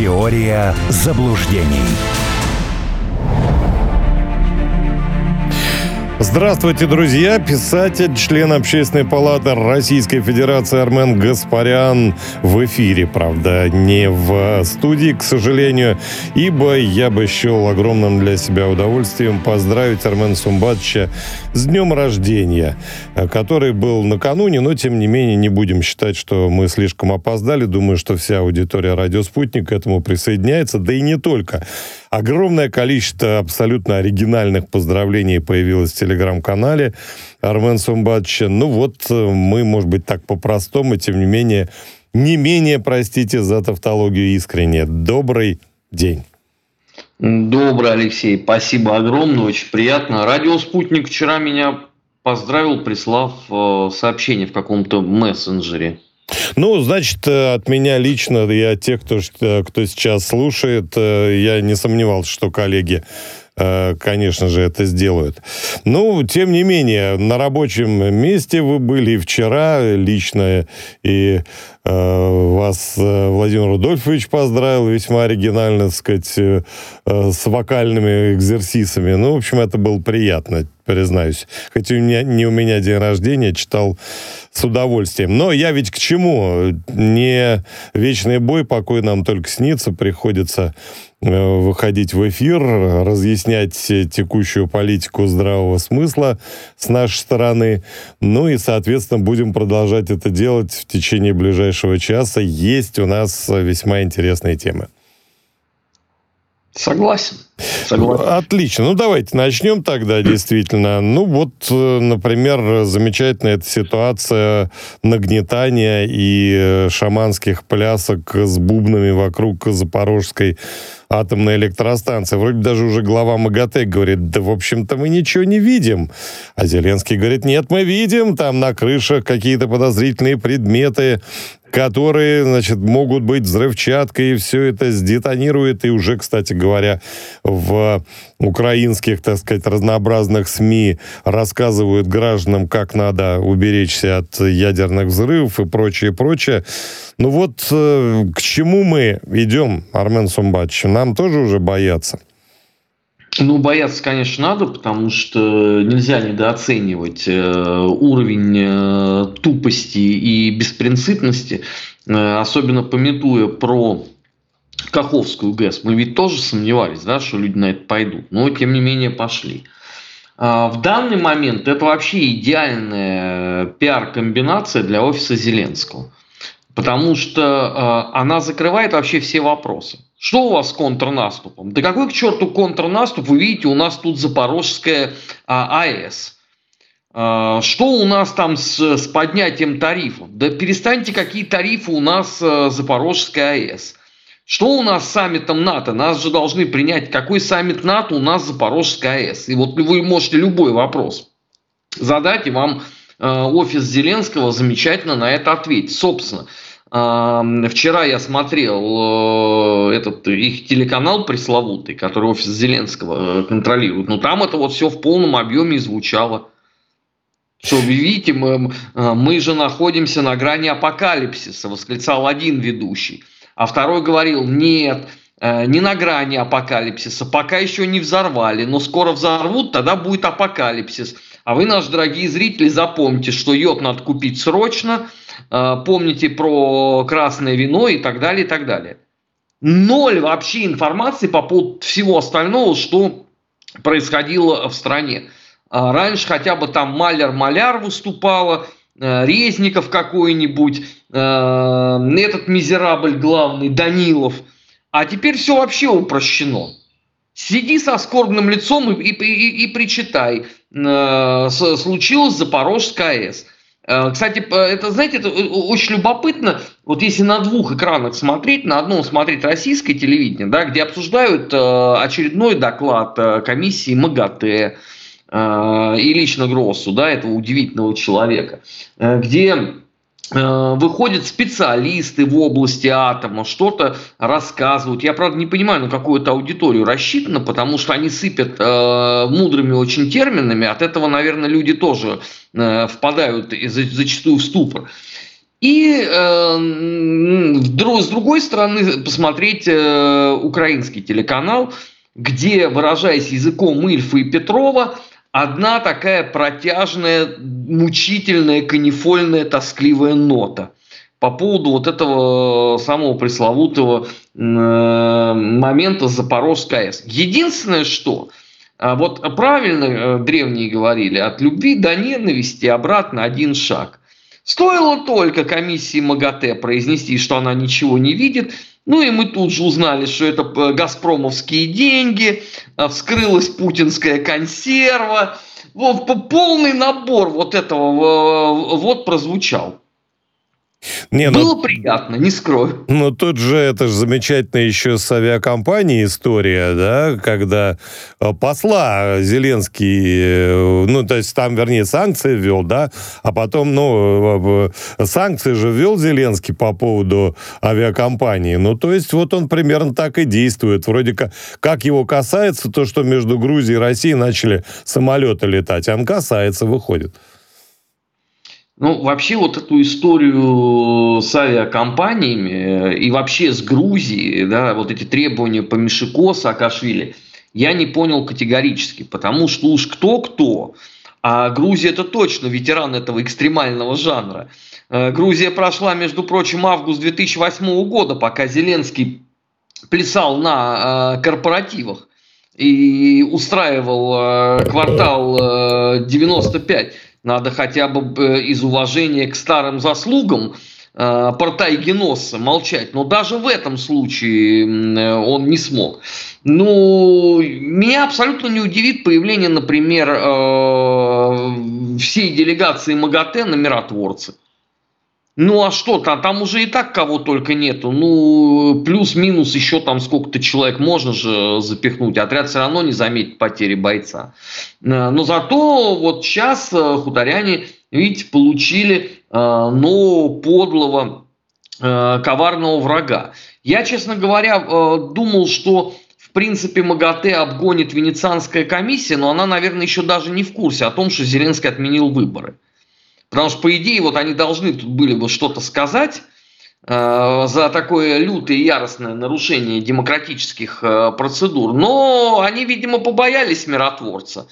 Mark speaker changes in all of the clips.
Speaker 1: Теория заблуждений.
Speaker 2: Здравствуйте, друзья! Писатель, член Общественной палаты Российской Федерации Армен Гаспарян в эфире, правда, не в студии, к сожалению, ибо я бы счел огромным для себя удовольствием поздравить Армена Сумбатовича с днем рождения, который был накануне, но, тем не менее, не будем считать, что мы слишком опоздали. Думаю, что вся аудитория «Радио Спутник» к этому присоединяется, да и не только. Огромное количество абсолютно оригинальных поздравлений появилось в телеграм-канале Армен Сумбатовича. Ну вот, э, мы, может быть, так по-простому, тем не менее, не менее, простите за тавтологию искренне. Добрый день.
Speaker 3: Добрый, Алексей. Спасибо огромное, очень приятно. Радио «Спутник» вчера меня поздравил, прислав э, сообщение в каком-то мессенджере.
Speaker 2: Ну, значит, э, от меня лично и от тех, кто, кто сейчас слушает, я не сомневался, что коллеги конечно же, это сделают. Ну, тем не менее, на рабочем месте вы были вчера лично, и э, вас Владимир Рудольфович поздравил весьма оригинально, так сказать, э, с вокальными экзерсисами. Ну, в общем, это было приятно признаюсь. Хотя у меня, не у меня день рождения, читал с удовольствием. Но я ведь к чему? Не вечный бой, покой нам только снится, приходится э, выходить в эфир, разъяснять текущую политику здравого смысла с нашей стороны. Ну и, соответственно, будем продолжать это делать в течение ближайшего часа. Есть у нас весьма интересные темы.
Speaker 3: Согласен.
Speaker 2: Согласен. Отлично. Ну, давайте начнем тогда, действительно. Ну, вот, э, например, замечательная эта ситуация нагнетания и э, шаманских плясок с бубнами вокруг Запорожской атомной электростанции. Вроде даже уже глава МАГАТЭ говорит, да, в общем-то, мы ничего не видим. А Зеленский говорит, нет, мы видим, там на крышах какие-то подозрительные предметы, которые, значит, могут быть взрывчаткой, и все это сдетонирует. И уже, кстати говоря, в украинских, так сказать, разнообразных СМИ рассказывают гражданам, как надо уберечься от ядерных взрывов и прочее, прочее. Ну вот э, к чему мы идем, Армен Сумбатович? Нам тоже уже бояться?
Speaker 3: Ну, бояться, конечно, надо, потому что нельзя недооценивать э, уровень э, тупости и беспринципности, особенно пометуя про Каховскую ГЭС. Мы ведь тоже сомневались, да, что люди на это пойдут, но тем не менее пошли. А в данный момент это вообще идеальная пиар-комбинация для офиса Зеленского, потому что она закрывает вообще все вопросы. Что у вас с контрнаступом? Да какой к черту контрнаступ? Вы видите, у нас тут Запорожская а, АЭС. А, что у нас там с, с поднятием тарифов? Да перестаньте, какие тарифы у нас а, Запорожская АЭС. Что у нас с саммитом НАТО? Нас же должны принять, какой саммит НАТО у нас Запорожская АЭС. И вот вы можете любой вопрос задать, и вам э, офис Зеленского замечательно на это ответить. Собственно, Вчера я смотрел э, этот их телеканал пресловутый, который офис Зеленского э, контролирует. Но там это вот все в полном объеме звучало. Что вы видите, мы, э, мы же находимся на грани апокалипсиса, восклицал один ведущий. А второй говорил, нет, не на грани апокалипсиса, пока еще не взорвали, но скоро взорвут, тогда будет апокалипсис. А вы, наши дорогие зрители, запомните, что йод надо купить срочно – Э, помните про красное вино и так далее, и так далее. Ноль вообще информации по поводу всего остального, что происходило в стране. А раньше хотя бы там Маляр-Маляр выступала, э, Резников какой-нибудь, э, этот мизерабль главный, Данилов. А теперь все вообще упрощено. Сиди со скорбным лицом и, и, и, и причитай. Случилось Запорожская. Э, кстати, это, знаете, это э, очень любопытно, вот если на двух экранах смотреть, на одном смотреть российское телевидение, да, где обсуждают э, очередной доклад комиссии МАГАТЭ и лично Гроссу, да, этого удивительного человека, где Э, выходят специалисты в области атома, что-то рассказывают. Я, правда, не понимаю, на какую это аудиторию рассчитано, потому что они сыпят э, мудрыми очень терминами. От этого, наверное, люди тоже э, впадают зачастую в ступор. И э, с другой стороны посмотреть э, украинский телеканал, где, выражаясь языком Ильфа и Петрова, одна такая протяжная, мучительная, канифольная, тоскливая нота по поводу вот этого самого пресловутого э, момента Запорожской АЭС. Единственное, что а вот правильно э, древние говорили, от любви до ненависти обратно один шаг. Стоило только комиссии МАГАТЭ произнести, что она ничего не видит, ну и мы тут же узнали, что это э, газпромовские деньги, э, вскрылась путинская консерва. Вот, полный набор вот этого вот прозвучал. Не, ну, Было ну, приятно, не скрою.
Speaker 2: Ну, тут же это же замечательная еще с авиакомпанией история, да, когда э, посла Зеленский, э, ну, то есть там, вернее, санкции ввел, да, а потом, ну, э, санкции же ввел Зеленский по поводу авиакомпании. Ну, то есть вот он примерно так и действует. Вроде как, как его касается то, что между Грузией и Россией начали самолеты летать, он касается, выходит.
Speaker 3: Ну, вообще вот эту историю с авиакомпаниями э, и вообще с Грузией, да, вот эти требования по Мишико, Саакашвили, я не понял категорически, потому что уж кто-кто, а Грузия это точно ветеран этого экстремального жанра. Э, Грузия прошла, между прочим, август 2008 года, пока Зеленский плясал на э, корпоративах и устраивал квартал 95 надо хотя бы э, из уважения к старым заслугам э, Портайгеноса молчать. Но даже в этом случае э, он не смог. Ну, меня абсолютно не удивит появление, например, всей делегации МАГАТЭ на миротворцы. Ну а что там, там уже и так кого только нету. Ну, плюс-минус еще там сколько-то человек можно же запихнуть. Отряд все равно не заметит потери бойца. Э, но зато вот сейчас э, хуторяне, видите, получили э, нового подлого коварного врага. Я, честно говоря, думал, что в принципе МАГАТЭ обгонит Венецианская комиссия, но она, наверное, еще даже не в курсе о том, что Зеленский отменил выборы. Потому что, по идее, вот они должны тут были бы что-то сказать э, за такое лютое и яростное нарушение демократических э, процедур. Но они, видимо, побоялись миротворца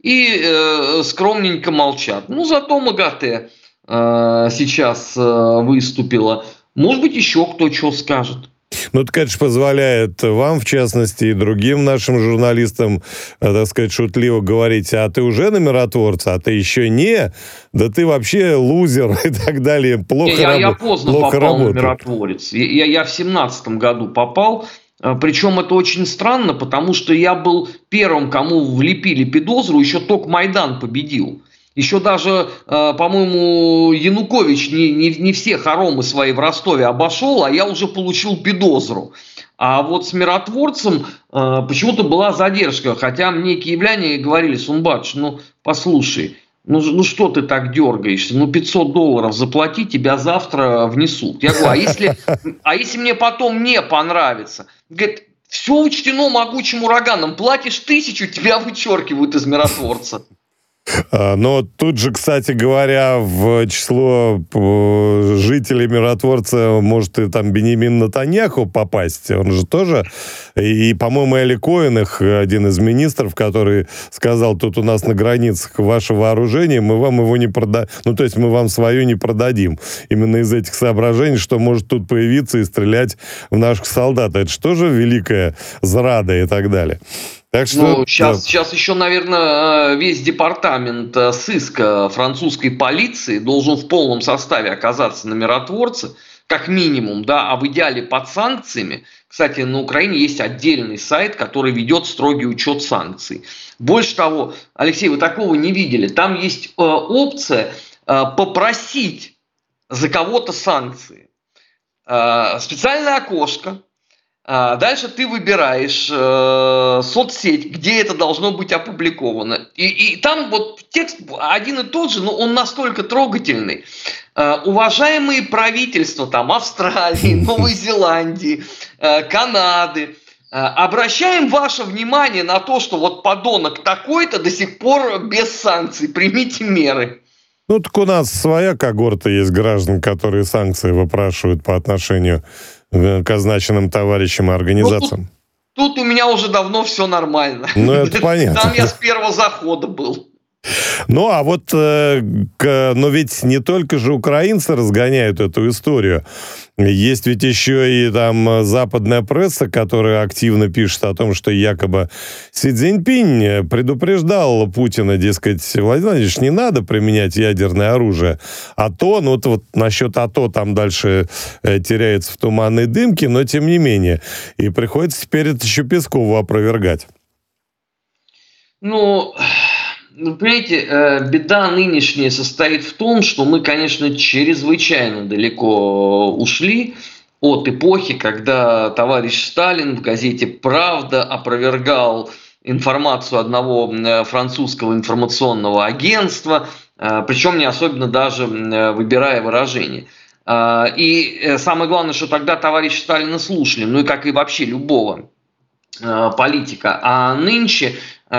Speaker 3: и э, скромненько молчат. Ну, зато МАГАТЭ э, сейчас э, выступила. Может быть, еще кто что скажет.
Speaker 2: Ну, это, конечно, позволяет вам, в частности, и другим нашим журналистам, э, так сказать, шутливо говорить, а ты уже на миротворца, а ты еще не, да ты вообще лузер и так далее. Плохо
Speaker 3: я, раб... я поздно плохо попал работает. на миротворец. Я, я в семнадцатом году попал, э, причем это очень странно, потому что я был первым, кому влепили педозру, еще только Майдан победил. Еще даже, э, по-моему, Янукович не, не, не все хоромы свои в Ростове обошел, а я уже получил педозру. А вот с миротворцем э, почему-то была задержка. Хотя мне киевляне говорили, Сумбач, ну послушай, ну, ну что ты так дергаешься? Ну 500 долларов заплати, тебя завтра внесут. Я говорю, а если, а если мне потом не понравится? Говорит, все учтено могучим ураганом. Платишь тысячу, тебя вычеркивают из миротворца.
Speaker 2: А, но тут же, кстати говоря, в число э, жителей миротворца может и там Бенемин Натаньяху попасть. Он же тоже... И, по-моему, Эли Коэн, их один из министров, который сказал, тут у нас на границах ваше вооружение, мы вам его не продадим. Ну, то есть мы вам свое не продадим. Именно из этих соображений, что может тут появиться и стрелять в наших солдат. Это же великая зрада и так далее.
Speaker 3: Так что, ну, сейчас, да. сейчас еще, наверное, весь департамент э, сыска французской полиции должен в полном составе оказаться на миротворце, как минимум, да, а в идеале под санкциями. Кстати, на Украине есть отдельный сайт, который ведет строгий учет санкций. Больше того, Алексей, вы такого не видели. Там есть э, опция э, попросить за кого-то санкции. Э, специальное окошко, дальше ты выбираешь э, соцсеть, где это должно быть опубликовано. И, и там вот текст один и тот же, но он настолько трогательный. Э, уважаемые правительства там Австралии, Новой Зеландии, э, Канады, э, обращаем ваше внимание на то, что вот подонок такой-то до сих пор без санкций, примите меры.
Speaker 2: Ну, так у нас своя когорта есть граждан, которые санкции выпрашивают по отношению к означенным товарищам и организациям.
Speaker 3: Ну, тут, тут у меня уже давно все нормально.
Speaker 2: Ну, это понятно.
Speaker 3: Там я с первого захода был.
Speaker 2: Ну, а вот, э, к, но ведь не только же украинцы разгоняют эту историю. Есть ведь еще и там западная пресса, которая активно пишет о том, что якобы Си Цзиньпинь предупреждал Путина, дескать, Владимир Владимирович, не надо применять ядерное оружие. А то, ну вот, вот насчет АТО там дальше э, теряется в туманной дымке, но тем не менее. И приходится теперь это еще Пескову опровергать.
Speaker 3: Ну, ну, понимаете, э, беда нынешняя состоит в том, что мы, конечно, чрезвычайно далеко ушли от эпохи, когда товарищ Сталин в газете «Правда» опровергал информацию одного э, французского информационного агентства, э, причем не особенно даже выбирая выражение. И самое главное, что тогда товарищ Сталина слушали, ну и как и вообще любого политика. А нынче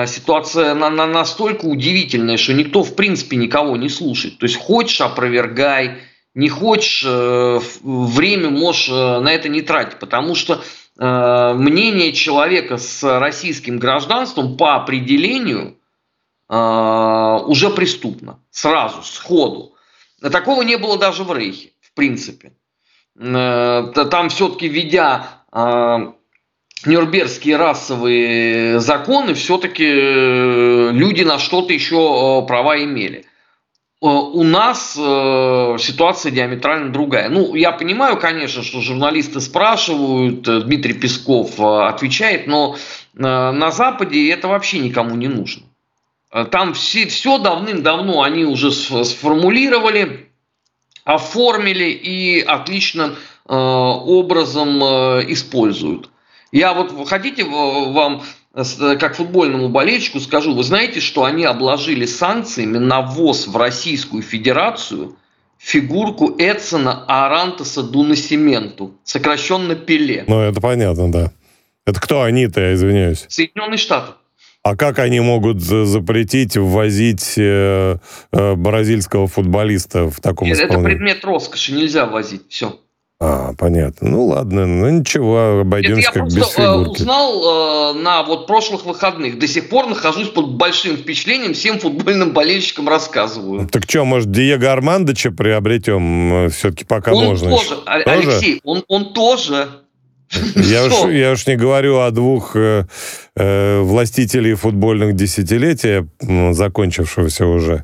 Speaker 3: ситуация на, на настолько удивительная, что никто в принципе никого не слушает. То есть хочешь опровергай, не хочешь, э, время можешь э, на это не тратить, потому что мнение человека с российским гражданством по определению уже преступно, сразу, сходу. Такого не было даже в Рейхе, в принципе. Там все-таки, ведя Нюрнбергские расовые законы, все-таки э, люди на что-то еще э, права имели. Э, у нас ситуация диаметрально другая. Ну, я понимаю, конечно, что журналисты спрашивают, Дмитрий Песков отвечает, но на Западе это вообще никому не нужно. Там все, все давным-давно они уже сформулировали, оформили и отличным образом используют. Я вот хотите вам как футбольному болельщику скажу, вы знаете, что они обложили санкциями на ввоз в Российскую Федерацию фигурку Эдсона Арантеса Дунасименту, сокращенно Пеле.
Speaker 2: Ну, это понятно, да. Это кто они-то, я извиняюсь?
Speaker 3: Соединенные Штаты.
Speaker 2: А как они могут запретить ввозить э, э, бразильского футболиста в таком
Speaker 3: Нет, исполнении? Это предмет роскоши, нельзя возить, все.
Speaker 2: А, понятно. Ну ладно, ну ничего, обойдемся Это как без э, фигурки.
Speaker 3: узнал э, на вот прошлых выходных. До сих пор нахожусь под большим впечатлением, всем футбольным болельщикам рассказываю.
Speaker 2: Так что, может, Диего Армандовича приобретем? Э, Все-таки пока
Speaker 3: он
Speaker 2: можно.
Speaker 3: Тоже, еще. Алексей, он, он тоже.
Speaker 2: Я уж, я уж не говорю о двух э, э, властителей футбольных десятилетия, закончившегося уже.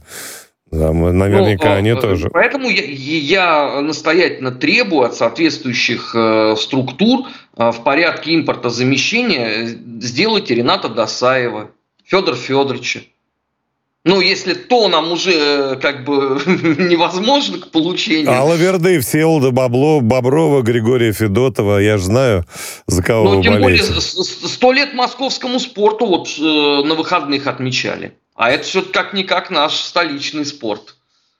Speaker 2: Да, наверняка ну, они э, тоже.
Speaker 3: Поэтому я, я настоятельно требую от соответствующих э, структур э, в порядке импортозамещения сделать Рената Досаева, Федор Федоровича. Ну, если то нам уже э, как бы невозможно к получению.
Speaker 2: Алла Верды, Всеволода Бабло, Боброва, Григория Федотова, я же знаю, за кого ну, тем более,
Speaker 3: сто лет московскому спорту вот э, на выходных отмечали. А это все как-никак наш столичный спорт.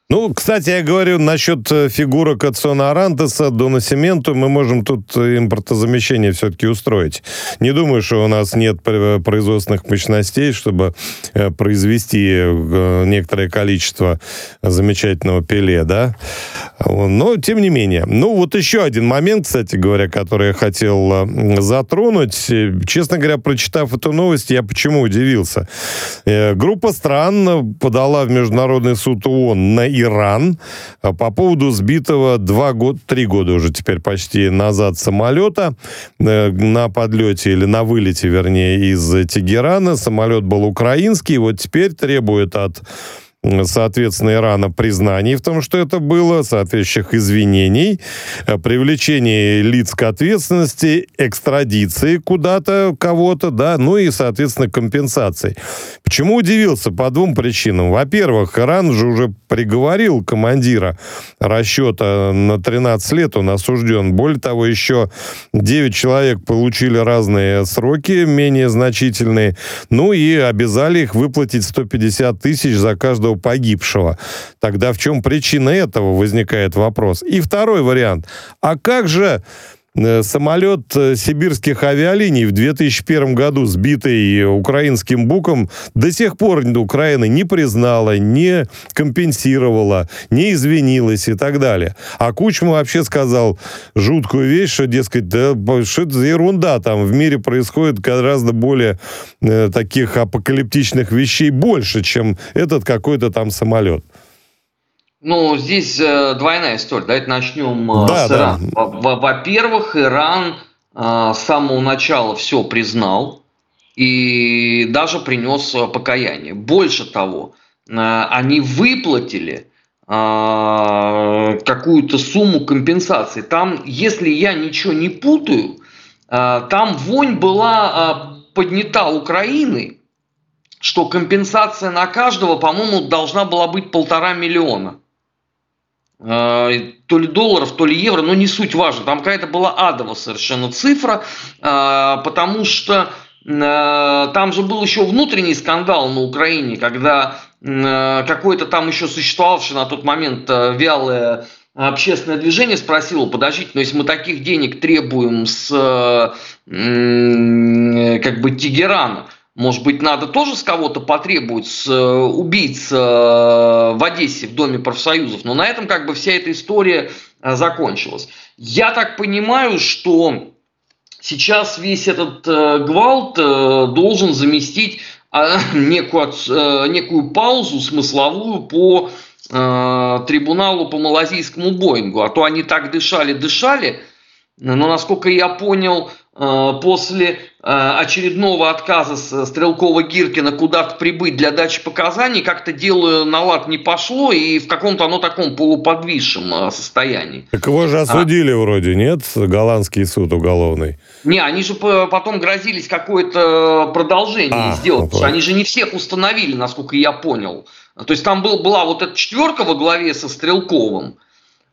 Speaker 2: Ну, кстати, я говорю насчет э, фигурок от Сона Арантеса до Насименту. Мы можем тут импортозамещение все-таки устроить. Не думаю, что у нас нет производственных мощностей, чтобы э, произвести э, некоторое количество замечательного пеле, да? Но, тем не менее. Ну, вот еще один момент, кстати говоря, который я хотел затронуть. Честно говоря, прочитав эту новость, я почему удивился. Группа стран подала в Международный суд ООН на Иран а, по поводу сбитого два года, три года уже теперь почти назад самолета э, на подлете или на вылете, вернее, из Тегерана. Самолет был украинский, вот теперь требует от соответственно, Ирана признаний в том, что это было, соответствующих извинений, э, привлечение лиц к ответственности, экстрадиции куда-то кого-то, да, ну и, соответственно, компенсации. Почему удивился? По двум причинам. Во-первых, Иран же уже приговорил командира расчета на 13 лет, он осужден. Более того, еще 9 человек получили разные сроки, менее значительные, ну и обязали их выплатить 150 тысяч за каждого погибшего. Тогда в чем причина этого, возникает вопрос. И второй вариант. А как же самолет э, сибирских авиалиний в 2001 году, сбитый украинским буком, до сих пор Украина не признала, не компенсировала, не извинилась и так далее. А Кучма вообще сказал жуткую вещь, что, дескать, да что это за ерунда, там в мире происходит гораздо более э, таких апокалиптичных вещей больше, чем этот какой-то там самолет.
Speaker 3: Ну, здесь э, двойная история. Давайте начнем э, да, с Ирана. Да. Во-первых, Иран э, с самого начала все признал и даже принес э, покаяние. Больше того, э, они выплатили э, какую-то сумму компенсации. Там, если я ничего не путаю, там вонь была поднята Украиной, что компенсация на каждого, по-моему, должна была быть полтора миллиона. А, то ли долларов, то ли евро, но не суть важно. Там какая-то была адова совершенно цифра, а, потому что а, там же был еще внутренний скандал на Украине, когда какое-то там еще существовавшее на тот момент вялое общественное движение спросило, подождите, но если мы таких денег требуем с как бы Тегерана, может быть, надо тоже с кого-то потребовать, с э, убийц э, в Одессе в Доме профсоюзов. Но на этом как бы вся эта история э, закончилась. Я так понимаю, что сейчас весь этот гвалт должен заместить некую, некую паузу смысловую по трибуналу по малазийскому Боингу. А то они так дышали, дышали. Но насколько я понял, после э, очередного отказа Стрелкова Гиркина куда-то прибыть для дачи показаний, как-то дело на лад не пошло, и в каком-то оно таком полуподвисшем э, состоянии.
Speaker 2: Так его же осудили а? вроде, нет? Голландский суд уголовный.
Speaker 3: Не, они же потом грозились какое-то продолжение а, сделать, потому что они же не всех установили, насколько я понял. То есть там был, была вот эта четверка во главе со Стрелковым,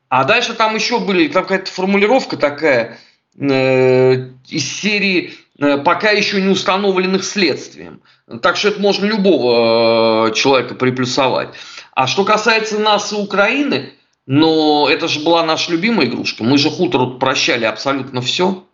Speaker 3: а дальше там еще были, там какая-то формулировка такая – Э, из серии э, пока еще не установленных следствием. Так что это можно любого э, человека приплюсовать. А что касается нас и Украины, но это же была наша любимая игрушка. Мы же хутору прощали абсолютно все.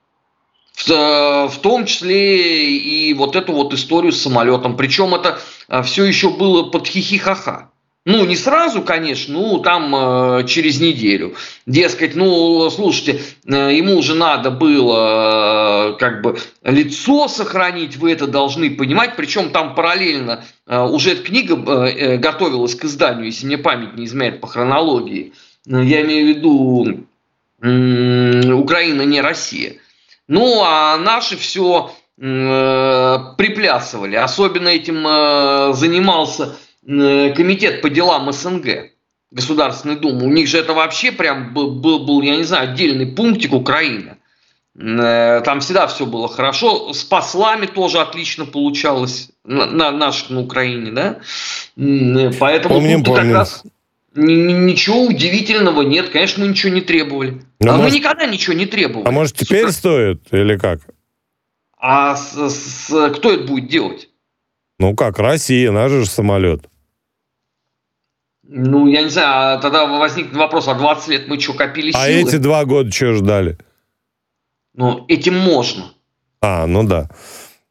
Speaker 3: В, в том числе и вот эту вот историю с самолетом. Причем это все еще было под хихихаха. Ну, не сразу, конечно, ну, там э, через неделю. Дескать, ну, слушайте, э, ему уже надо было э, как бы лицо сохранить, вы это должны понимать. Причем там параллельно э, уже эта книга э, э готовилась к изданию, если мне память не изменяет по хронологии. Э, я имею в виду э, Украина, не Россия. Ну, а наши все э, приплясывали. Особенно этим э, занимался комитет по делам СНГ, Государственной Думы, у них же это вообще прям был, был, был я не знаю, отдельный пунктик Украины. Э, там всегда все было хорошо. С послами тоже отлично получалось на, на наших на Украине, да. Э, поэтому помним, помним. как раз ничего удивительного нет. Конечно, мы ничего не требовали. Но а может... мы никогда ничего не требовали.
Speaker 2: А может теперь стоит или как?
Speaker 3: А с, с, кто это будет делать?
Speaker 2: Ну как, Россия, наш же самолет.
Speaker 3: Ну, я не знаю, а тогда возникнет вопрос, а 20 лет мы что, копили
Speaker 2: а силы? А эти два года что ждали?
Speaker 3: Ну, этим можно.
Speaker 2: А, ну да.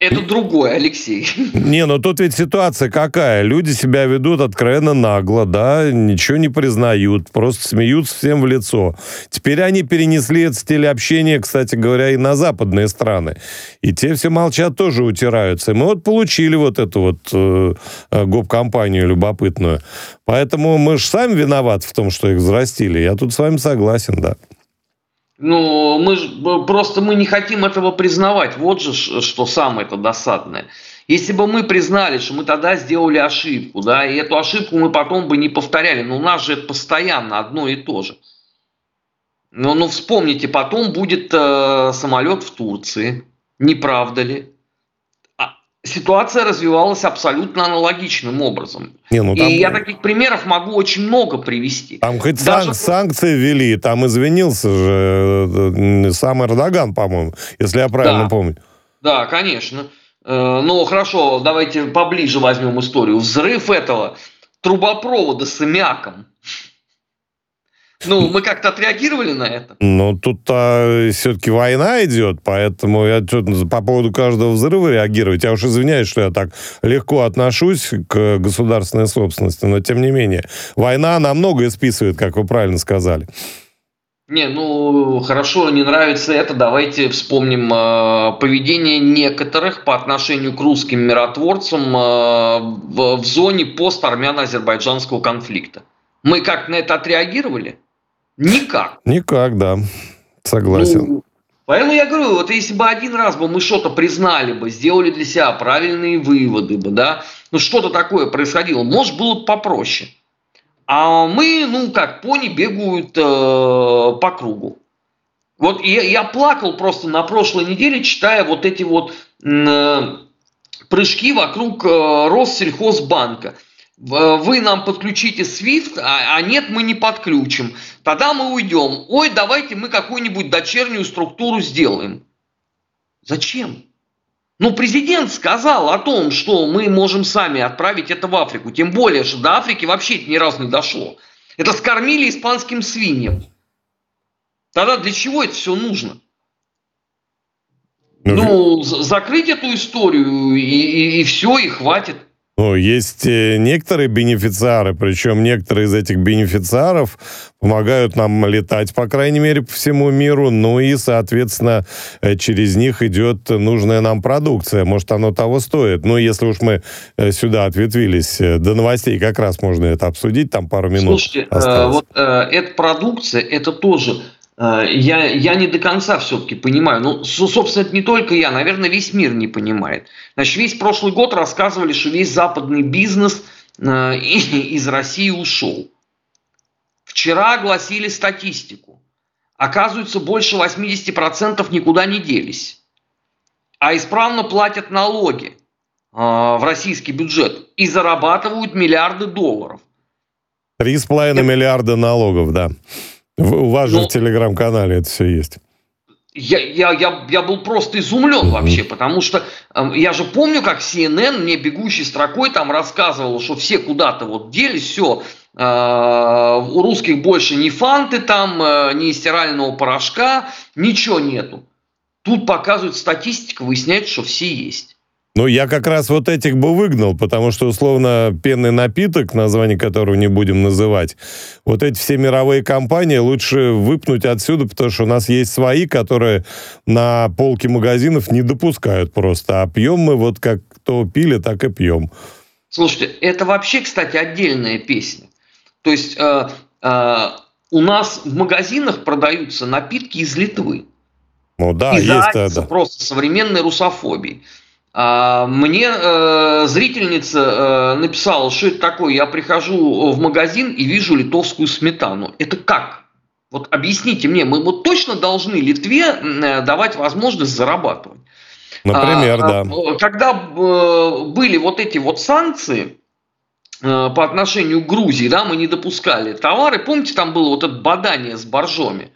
Speaker 3: Это другое, Алексей.
Speaker 2: Не, ну тут ведь ситуация какая. Люди себя ведут откровенно нагло, да, ничего не признают, просто смеются всем в лицо. Теперь они перенесли это стиль общения, кстати говоря, и на западные страны. И те все молчат, тоже утираются. И мы вот получили вот эту вот э, э гоп-компанию любопытную. Поэтому мы же сами виноваты в том, что их взрастили. Я тут с вами согласен, да.
Speaker 3: Ну, мы ж, просто мы не хотим этого признавать. Вот же что самое это досадное. Если бы мы признали, что мы тогда сделали ошибку, да, и эту ошибку мы потом бы не повторяли, но у нас же это постоянно одно и то же. Но ну, вспомните, потом будет э, самолет в Турции, не правда ли? Ситуация развивалась абсолютно аналогичным образом. Не, ну, там... И я таких примеров могу очень много привести.
Speaker 2: Там хоть Даже... санкции ввели, там извинился же э, сам Эрдоган, по-моему, если я правильно
Speaker 3: да.
Speaker 2: помню.
Speaker 3: Да, конечно. Э, ну, хорошо, давайте поближе возьмем историю. Взрыв этого трубопровода с аммиаком Ну, мы как-то отреагировали на это.
Speaker 2: Ну, тут а, все-таки война идет, поэтому я по поводу каждого взрыва реагировать. Я уж извиняюсь, что я так легко отношусь к государственной собственности, но тем не менее. Война намного списывает, как вы правильно сказали.
Speaker 3: Не, ну хорошо, не нравится это. Давайте вспомним э, поведение некоторых по отношению к русским миротворцам э, в, в зоне пост-армяно-азербайджанского конфликта. Мы как на это отреагировали? Никак.
Speaker 2: Никак, да. Согласен. Ну,
Speaker 3: поэтому я говорю, вот если бы один раз бы мы что-то признали бы, сделали для себя правильные выводы бы, да, ну что-то такое происходило, может было бы попроще. А мы, ну как, пони бегают э, по кругу. Вот я, я плакал просто на прошлой неделе, читая вот эти вот э, прыжки вокруг э, Россельхозбанка. Вы нам подключите SWIFT, а, а нет, мы не подключим. Тогда мы уйдем. Ой, давайте мы какую-нибудь дочернюю структуру сделаем. Зачем? Ну, президент сказал о том, что мы можем сами отправить это в Африку. Тем более, что до Африки вообще это ни разу не дошло. Это скормили испанским свиньям. Тогда для чего это все нужно? Ну, ну закрыть эту историю и, и, и все, и хватит.
Speaker 2: Ну, есть э, некоторые бенефициары, причем некоторые из этих бенефициаров помогают нам летать, по крайней мере, по всему миру, ну и, соответственно, э, через них идет нужная нам продукция. Может, оно того стоит. Ну, если уж мы э, сюда ответвились до новостей, как раз можно это обсудить, там пару минут
Speaker 3: Слушайте, э, вот э, эта продукция, это тоже я, я не до конца все-таки понимаю. Ну, собственно, это не только я, наверное, весь мир не понимает. Значит, весь прошлый год рассказывали, что весь западный бизнес э, из России ушел. Вчера огласили статистику. Оказывается, больше 80% никуда не делись. А исправно платят налоги э, в российский бюджет и зарабатывают миллиарды долларов.
Speaker 2: Три с половиной миллиарда налогов, да. У вас Но... же в телеграм-канале это все есть.
Speaker 3: Я, я, я, я был просто изумлен mm-hmm. вообще, потому что э, я же помню, как CNN мне бегущей строкой там рассказывал, что все куда-то вот делись, все, э, у русских больше ни фанты там, э, ни стирального порошка, ничего нету. Тут показывают статистика, выясняется, что все есть.
Speaker 2: Ну, я как раз вот этих бы выгнал, потому что, условно, пенный напиток, название которого не будем называть, вот эти все мировые компании лучше выпнуть отсюда, потому что у нас есть свои, которые на полке магазинов не допускают просто. А пьем мы вот как то пили, так и пьем.
Speaker 3: Слушайте, это вообще, кстати, отдельная песня. То есть э, э, у нас в магазинах продаются напитки из Литвы.
Speaker 2: Ну да, Из-за есть
Speaker 3: это. просто современной русофобии. А, мне э, зрительница э, написала, что это такое. Я прихожу в магазин и вижу литовскую сметану. Это как? Вот объясните мне, мы вот точно должны Литве э, давать возможность зарабатывать.
Speaker 2: Например, а,
Speaker 3: да. Когда э, были вот эти вот санкции э, по отношению к Грузии, да, мы не допускали товары. Помните, там было вот это бадание с боржоми.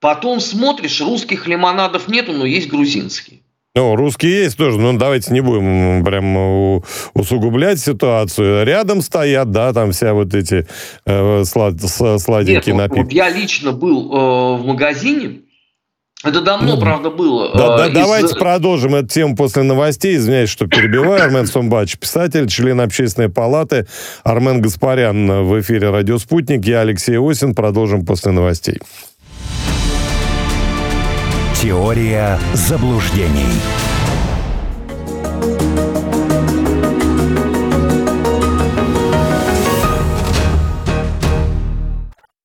Speaker 3: Потом смотришь, русских лимонадов нету, но есть грузинские.
Speaker 2: Ну, русские есть тоже, но давайте не будем прям усугублять ситуацию. Рядом стоят, да, там вся вот эти э, слад, сладенькие Нет, напитки. Вот
Speaker 3: я лично был э, в магазине, это давно, ну, правда, было.
Speaker 2: Да, да, из... Давайте продолжим эту тему после новостей. Извиняюсь, что перебиваю. Армен Сумбач, писатель, член общественной палаты. Армен Гаспарян в эфире «Радио Спутник». Я Алексей Осин. Продолжим после новостей.
Speaker 1: Теория заблуждений.